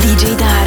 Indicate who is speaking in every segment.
Speaker 1: DJ Dark.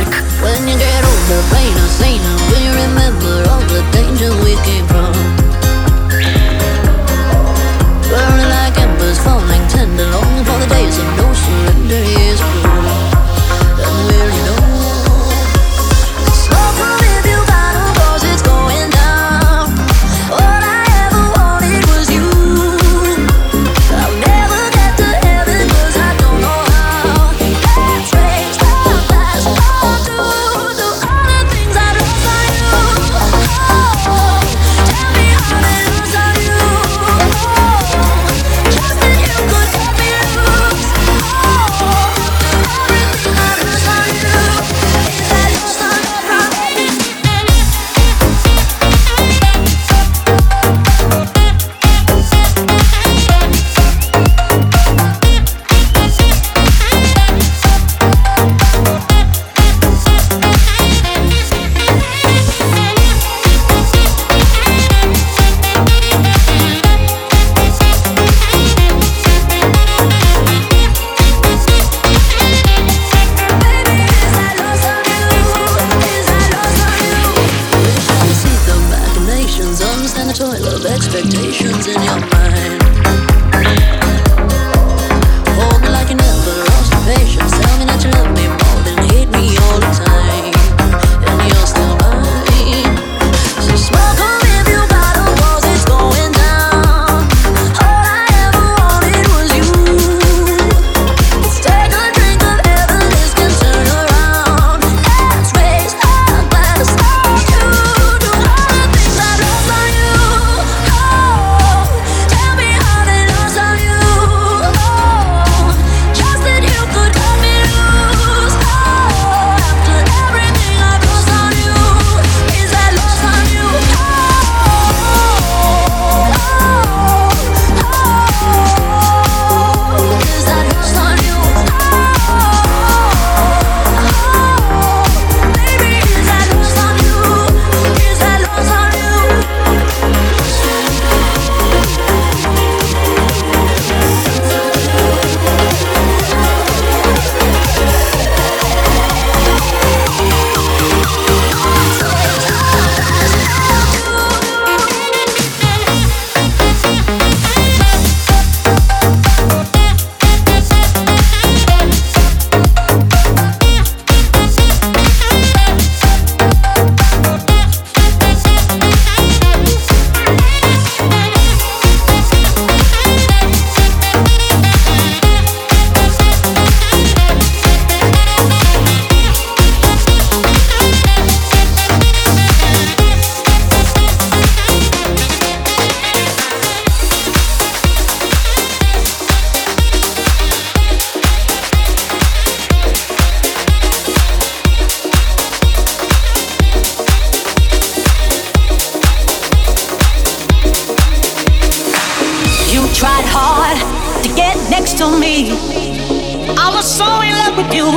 Speaker 2: you,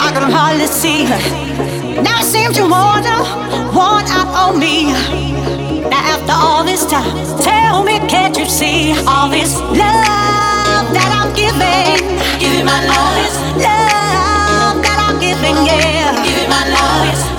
Speaker 2: I can hardly see. Now it seems you wanna, want out on me. Now after all this time, tell me, can't you see all this love that I'm giving? Giving my love, all this love that I'm giving, yeah. Giving my love.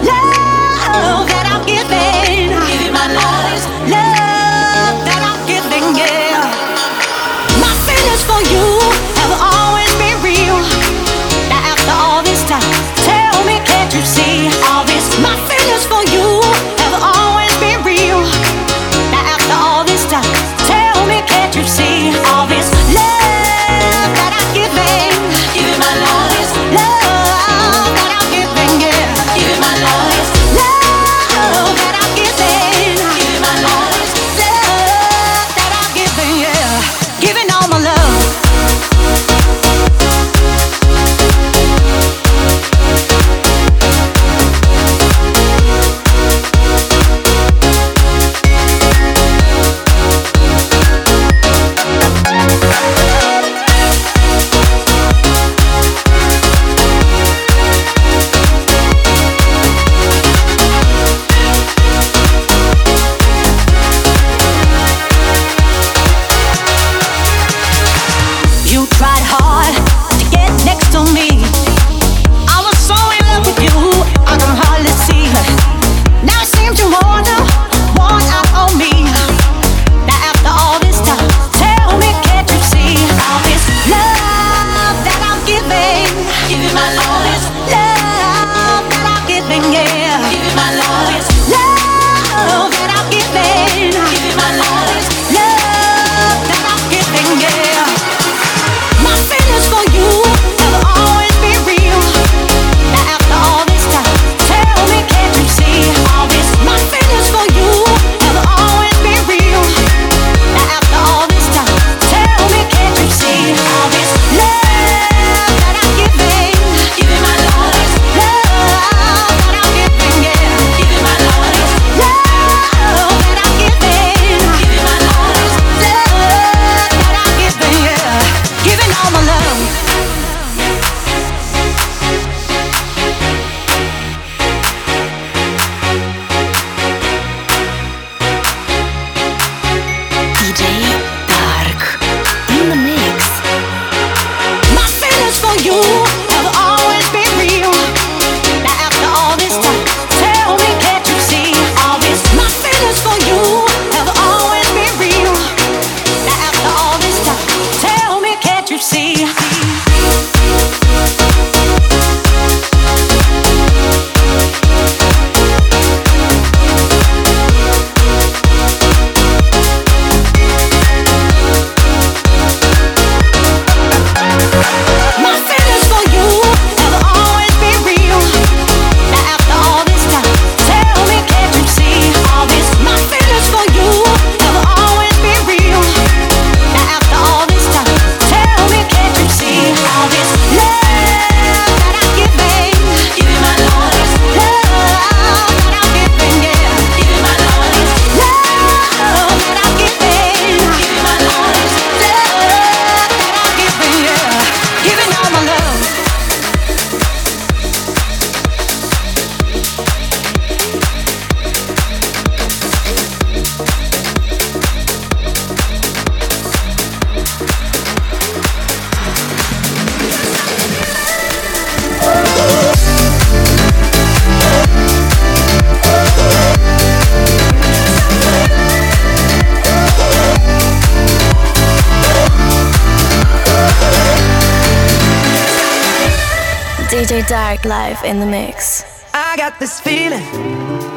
Speaker 2: Dark Life in the mix.
Speaker 3: I got this feeling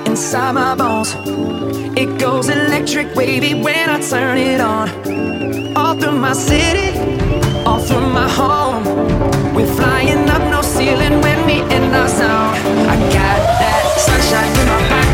Speaker 3: inside my bones. It goes electric wavy when I turn it on. All through my city, all through my home. We're flying up, no ceiling when we in our zone. I got that sunshine in my pocket,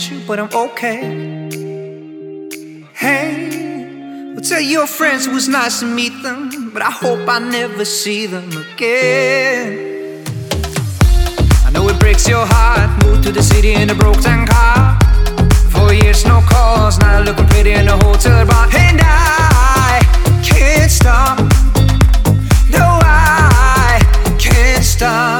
Speaker 3: an issue, but I'm okay. Hey, well, tell your friends it was nice to meet them, but I hope I never see them again. I know it breaks your heart. Moved to the city in a broken car. Four years, no calls. Now looking pretty in a hotel bar. And I can't stop. No, I can't stop.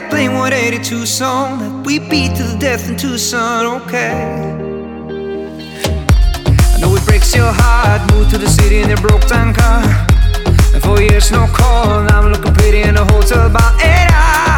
Speaker 3: that Blink 182 song that we beat to the death in Tucson, okay? I know it breaks your heart. Moved to the city in a broke down car. And for years, no call. Now I'm looking pretty in a hotel bar. And I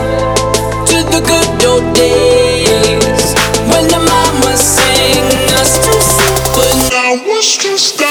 Speaker 4: but now it's just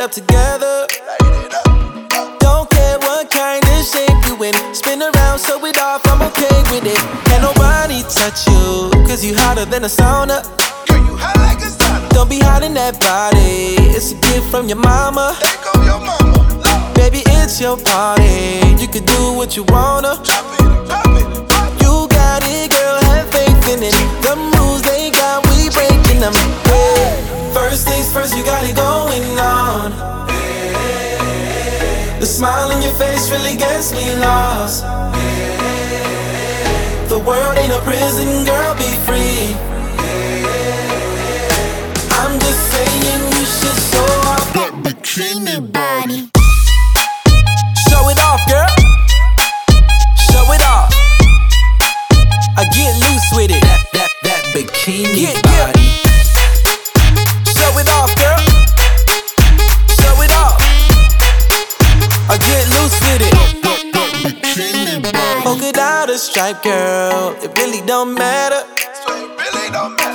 Speaker 5: it up together. Don't care what kind of shape you in. Spin around, show it off, I'm okay with it. Can nobody touch you, cause you hotter than a sauna. Girl, you hot like a sauna. Don't be hiding that body, it's a gift from your mama. Baby, it's your party, you can do what you wanna. Really gets me lost. The world ain't a prison, girl, be free.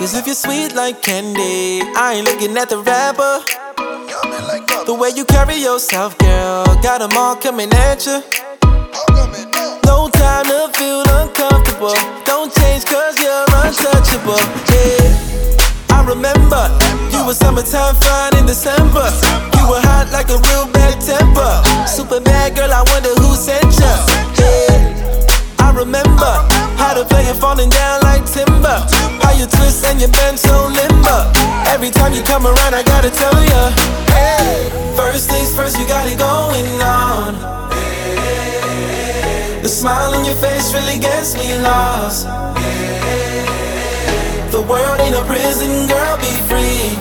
Speaker 5: Cause if you're sweet like candy, I ain't looking at the rapper. The way you carry yourself, girl, got them all coming at you. No time to feel uncomfortable. Don't change cause you're untouchable. Yeah. I remember you were summertime fine in December. You were hot like a real bad temper. Super bad girl, I wonder who sent you. Yeah remember how to play it falling down like timber. How you twist and you bend so limber. Every time you come around, I gotta tell ya. Hey, first things first, you got it going on. The smile on your face really gets me lost. The world ain't a prison, girl, be free.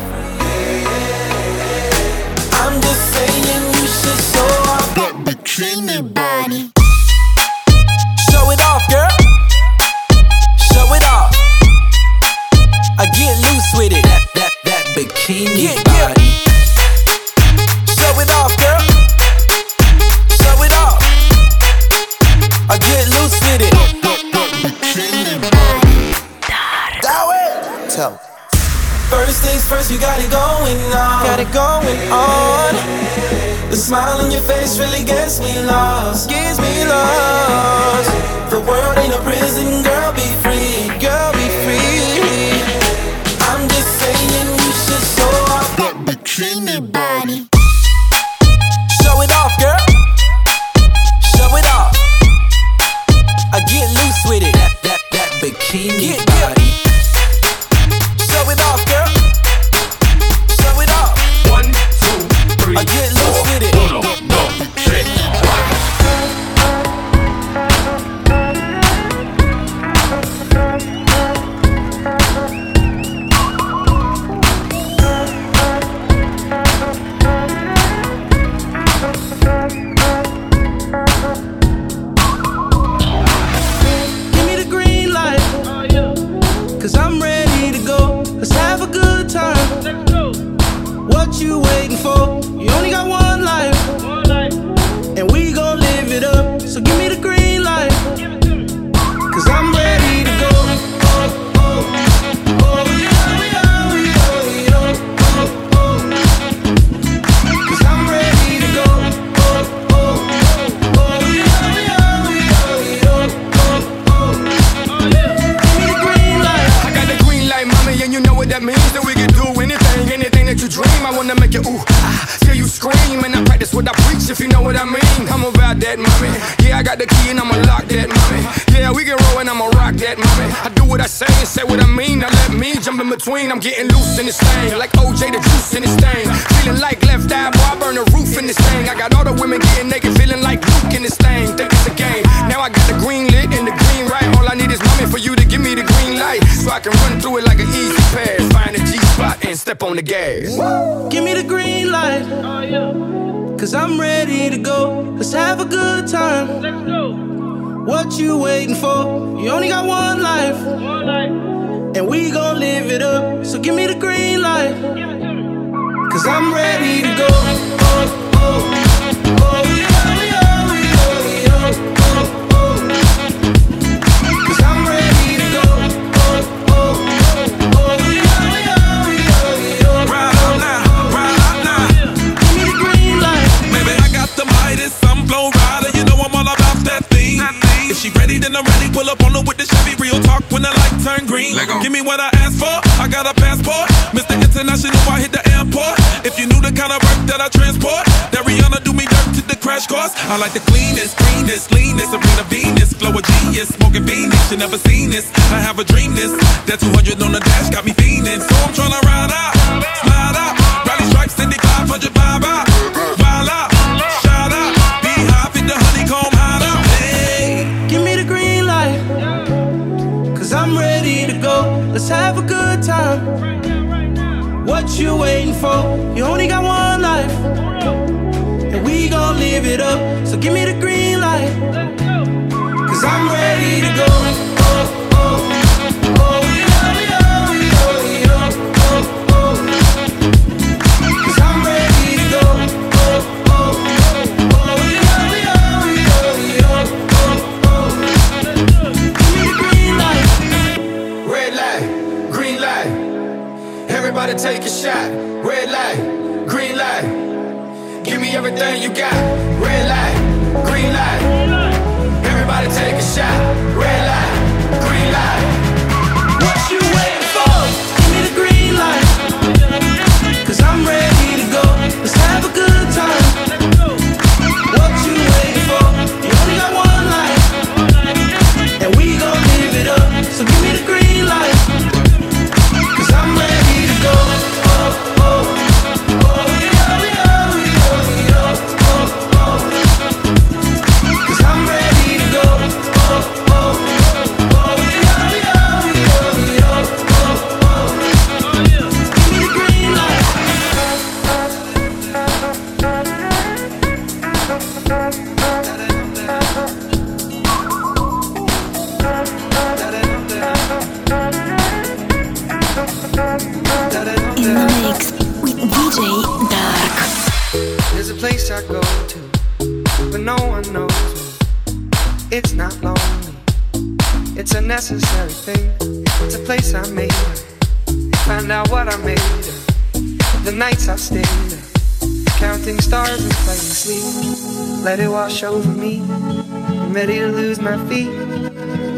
Speaker 5: I'm just saying you should show off that bikini body. Get with it. That that that bikini yeah, body. Show it off, girl. Show it off. I get loose with it. Bikini body. Tell. First things first, you got it going on. Got it going on. The smile on your face really gets me lost, gets me lost. The world ain't a prison, girl, be free, you
Speaker 6: to give me the green light, so I can run through it like an easy pass. Find a G spot and step on the gas. Woo!
Speaker 7: Give me the green light. Oh, Cause I'm ready to go. Let's have a good time. Let's go. What you waiting for? You only got one life. One life. And we gon' live it up. So give me the green light. Cause I'm ready to go. Oh, oh, oh,
Speaker 8: then I'm ready. Pull up on her with the Chevy. Real talk when the light turn green. Give me what I asked for. I got a passport. Mr. International, I hit the airport. If you knew the kind of work that I transport, that Rihanna do me dirt to the crash course. I like the cleanest, greenest, leanest, Serena Venus, flow of genius, smoking Venus. You never seen this. I have a dream this. That 200 on the dash got me fiending. So I'm tryna ride out,
Speaker 7: What you waiting for? You only got one life. And we gon' live it up. So give me the green light. Cause I'm ready to go.
Speaker 6: Take a shot. Red light, green light. Give me everything you got. Red light, green light. Everybody take a shot.
Speaker 9: Wash over me. I'm ready to lose my feet.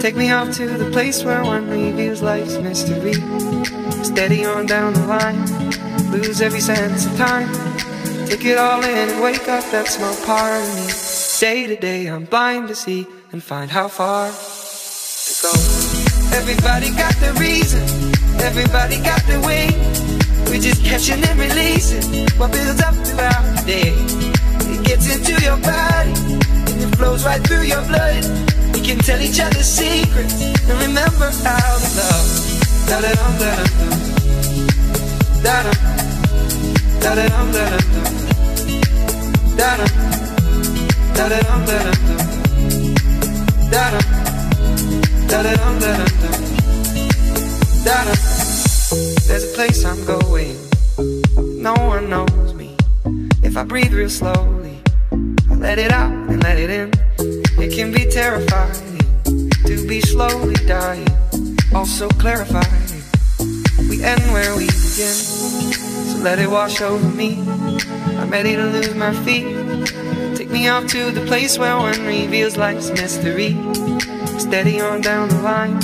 Speaker 9: Take me off to the place where one reveals life's mystery. Steady on down the line. Lose every sense of time. Take it all in and wake up that small part of me. Day to day, I'm blind to see and find how far to go. Everybody got the reason, everybody got the way. We're just catching and releasing what builds up throughout the day. It gets into your body flows right through your blood. We can tell each other secrets and remember how to love. Da da dum da dum dum. Da dum. Da da dum da dum dum. Da dum. Da da dum da dum. Da dum. There's a place I'm going. No one knows me. If I breathe real slowly, I let it out and let it in. It can be terrifying to be slowly dying. Also clarifying. We end where we begin. So let it wash over me. I'm ready to lose my feet. Take me off to the place where one reveals life's mystery. Steady on down the line,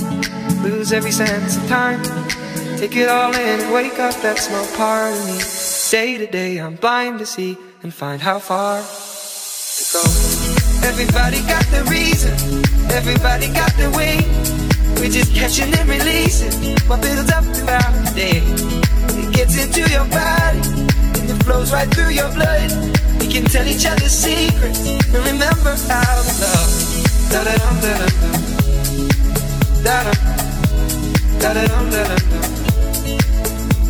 Speaker 9: lose every sense of time. Take it all in and wake up that small part of me. Day to day, I'm blind to see and find how far. Everybody got the reason, everybody got the way. We're just catching and releasing what builds up throughout the day. It gets into your body and it flows right through your blood. We can tell each other secrets and remember how to love. Da da dum da dum dum. Da dum. Da da dum da dum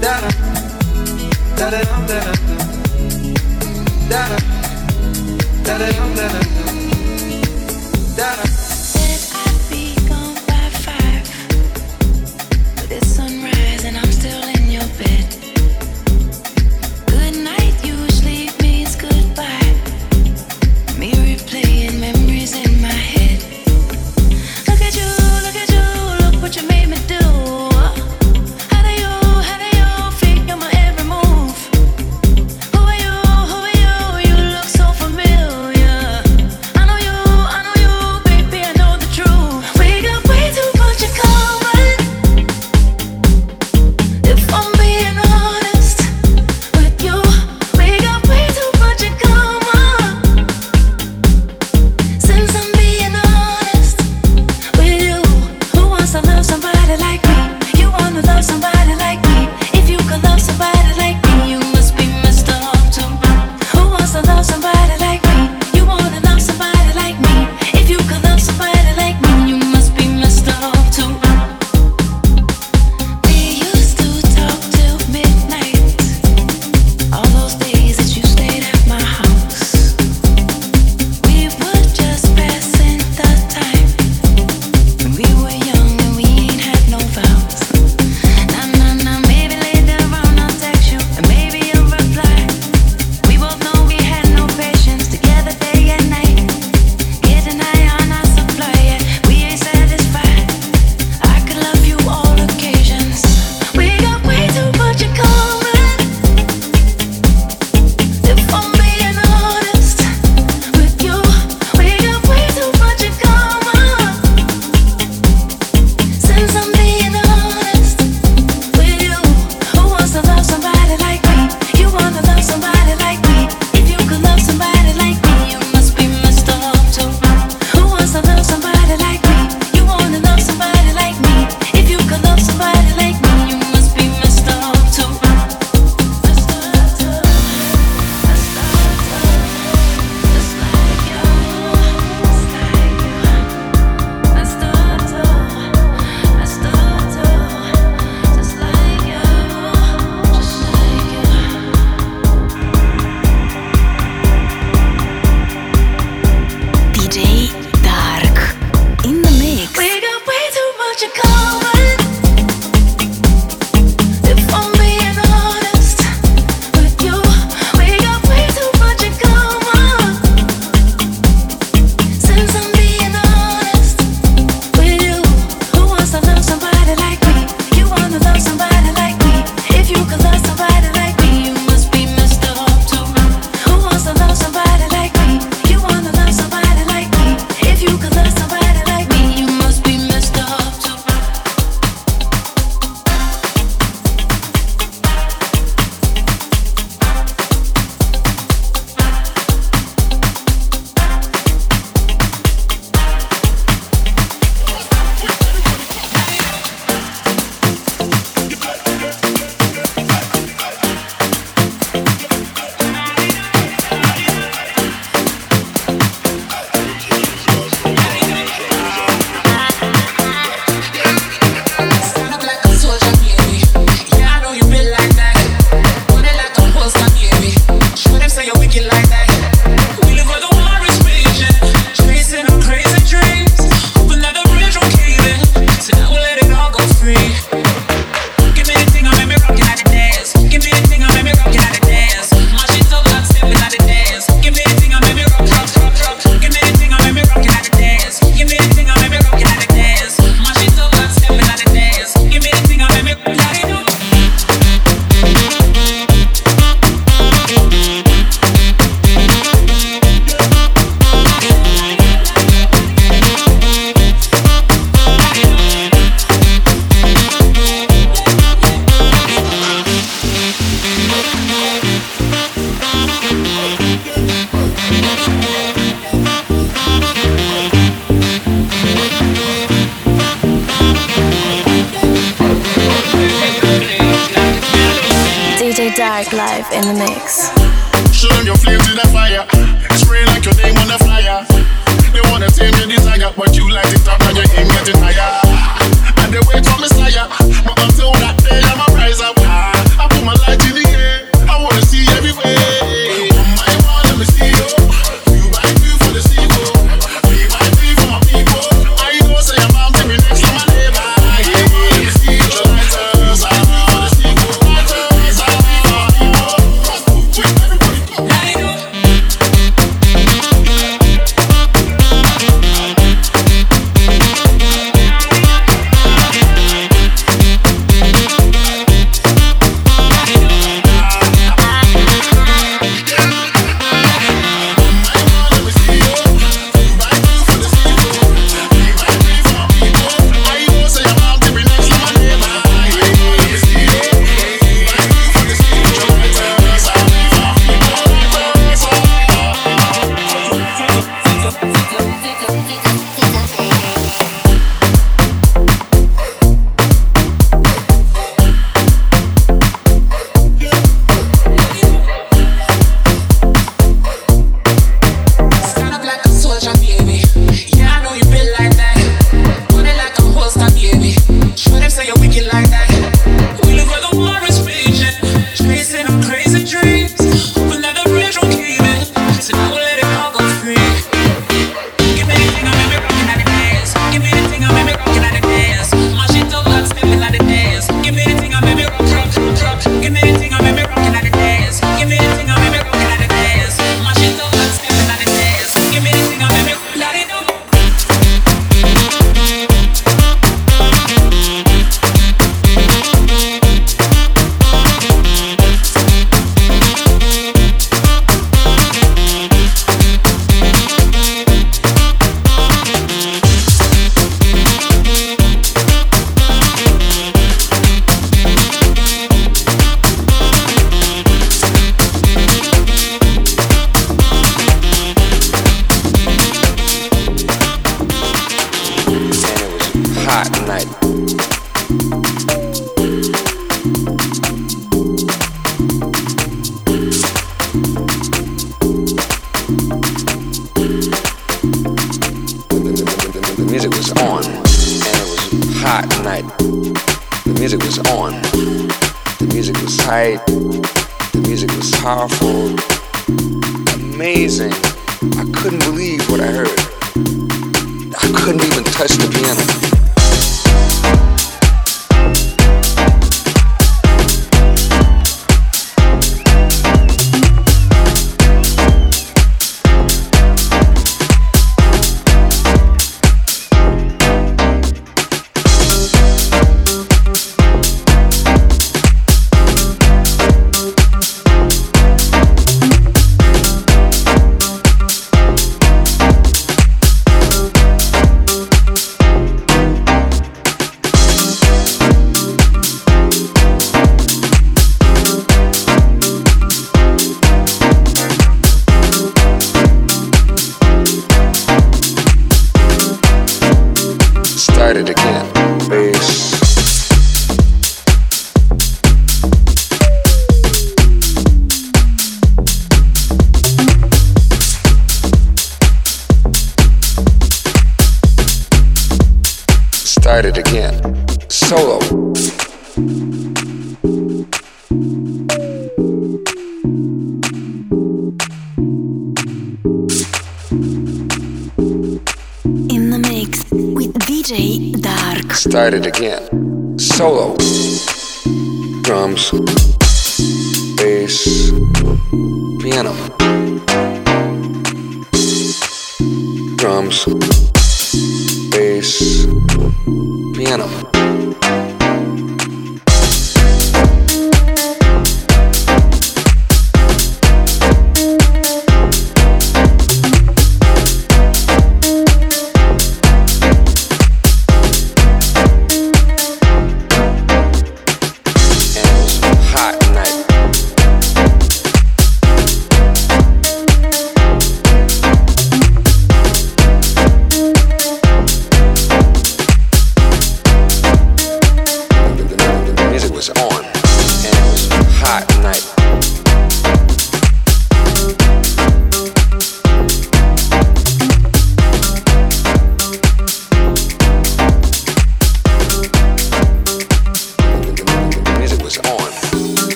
Speaker 9: dum. Da dum.
Speaker 2: I put my light the air.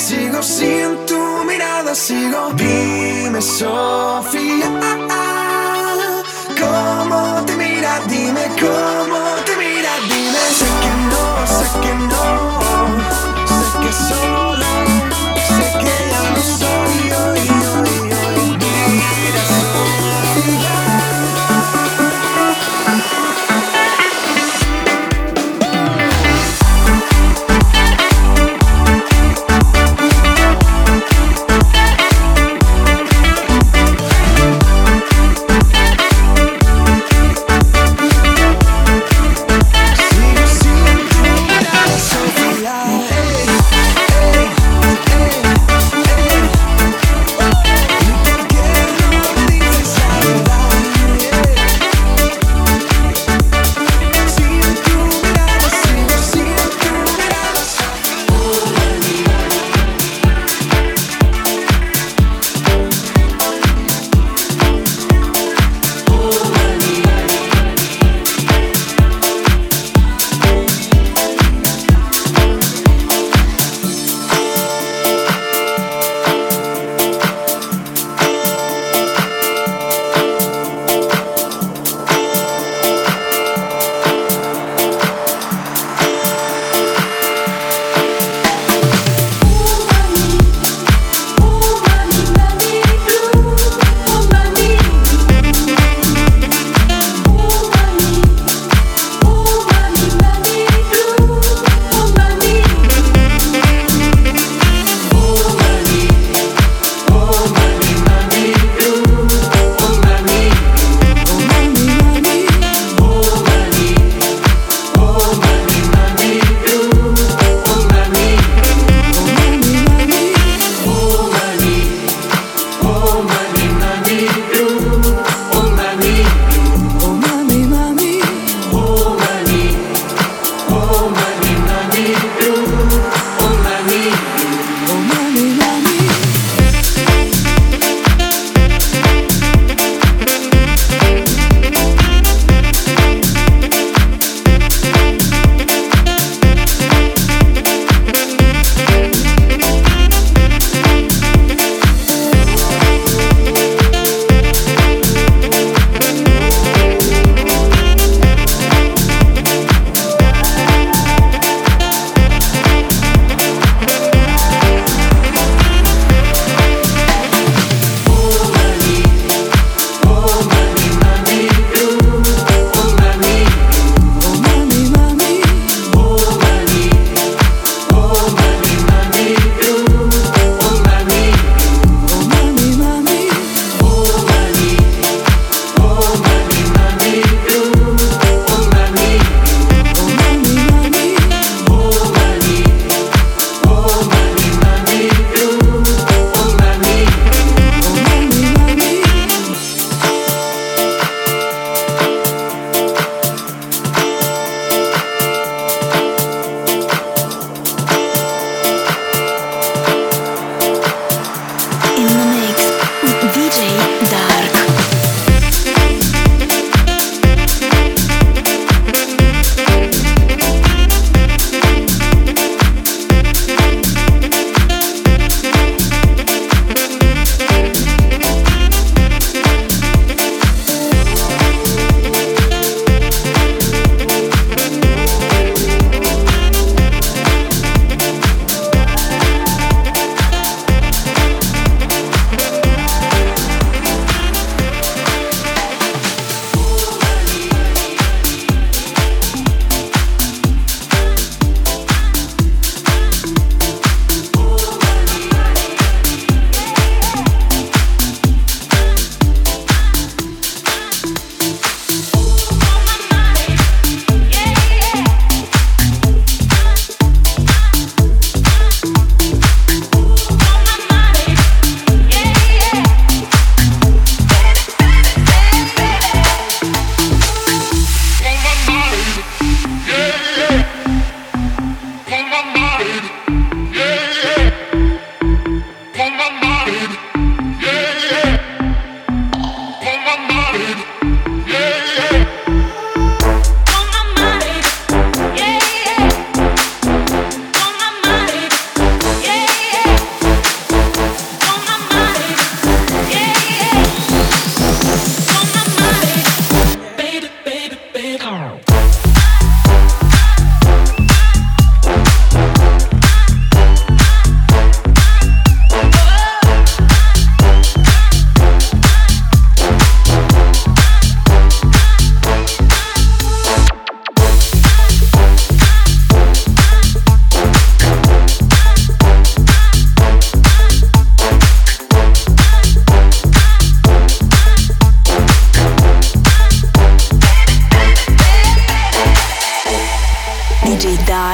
Speaker 5: sigo, sin tu mirada sigo. Sofía, ¿cómo te mira? Dime cómo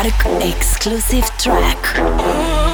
Speaker 5: Dark exclusive
Speaker 10: track.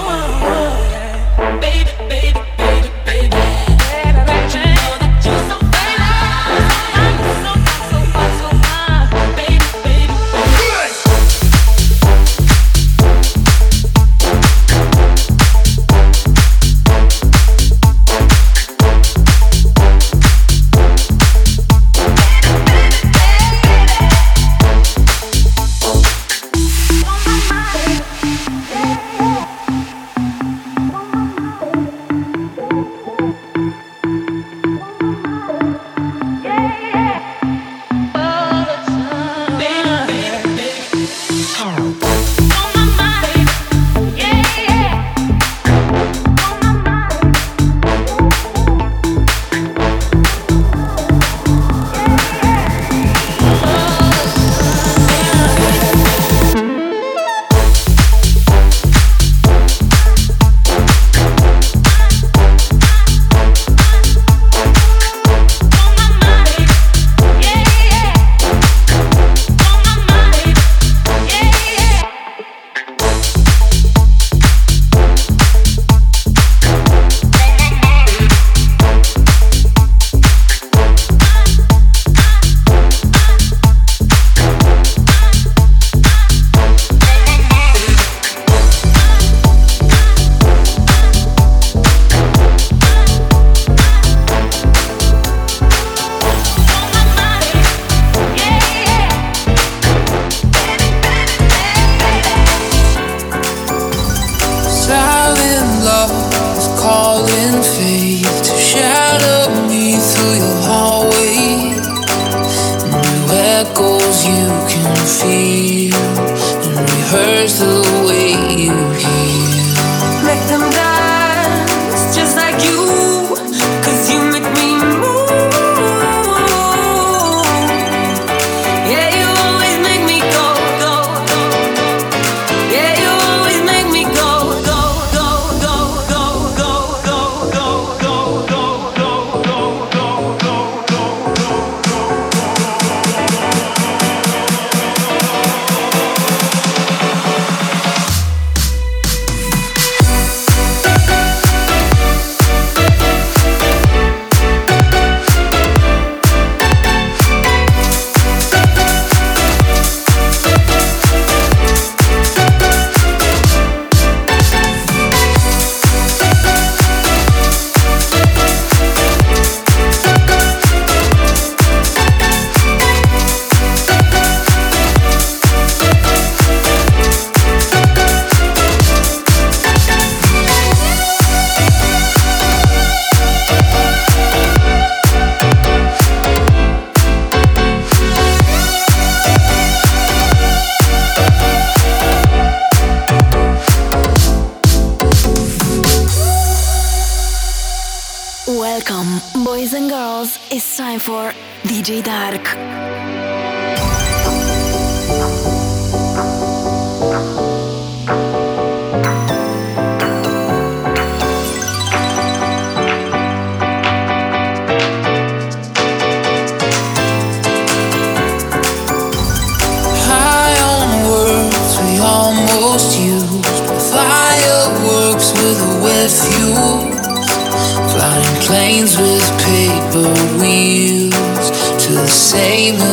Speaker 10: same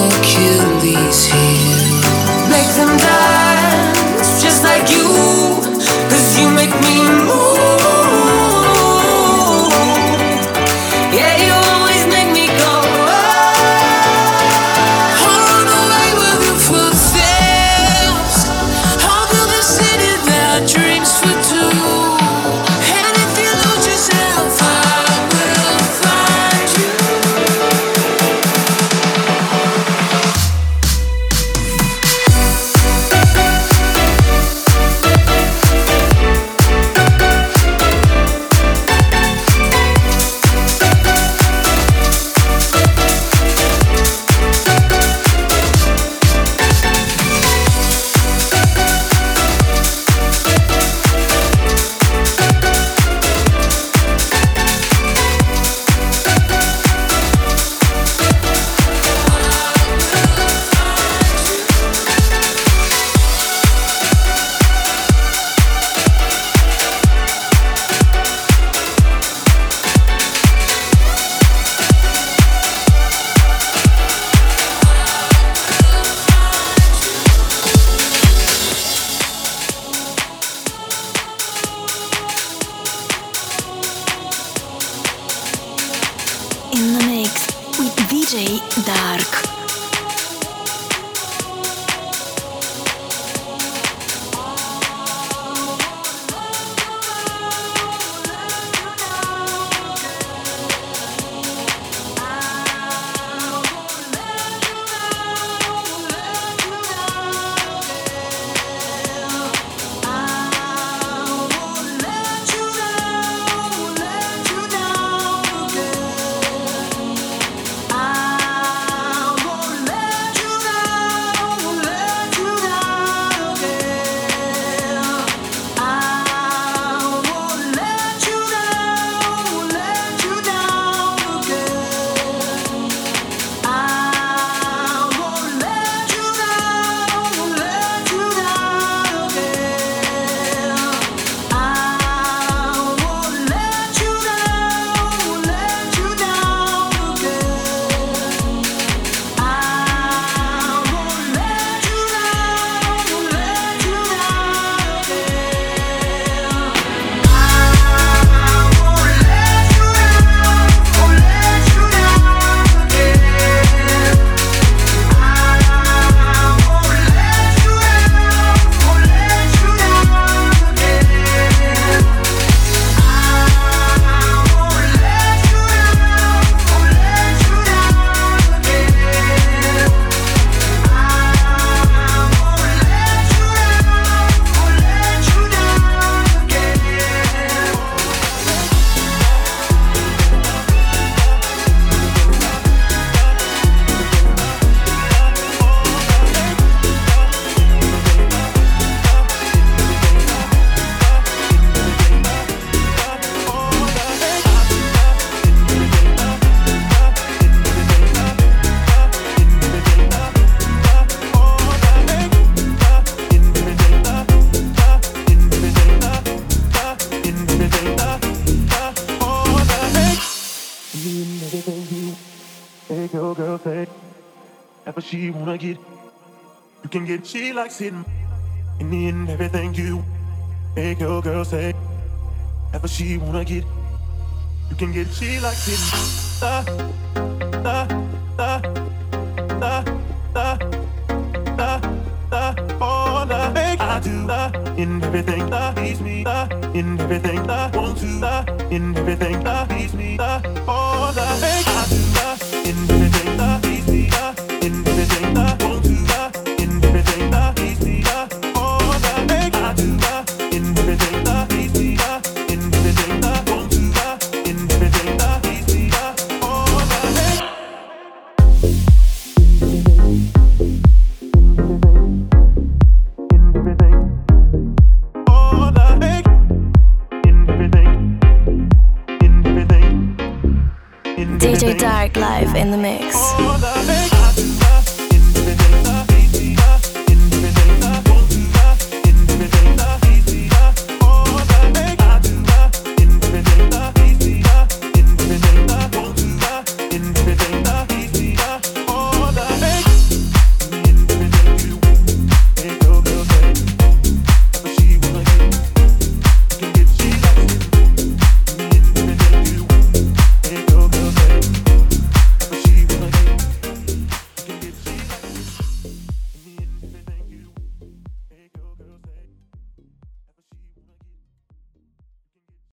Speaker 10: get. You can get she likes it. In everything you make your girl say. Ever she wanna get. You can get she likes it. Da, da, da, da, da, da, da, all the make I do da, in everything that please me da, in everything that want to da, in everything that please me da, all the make I do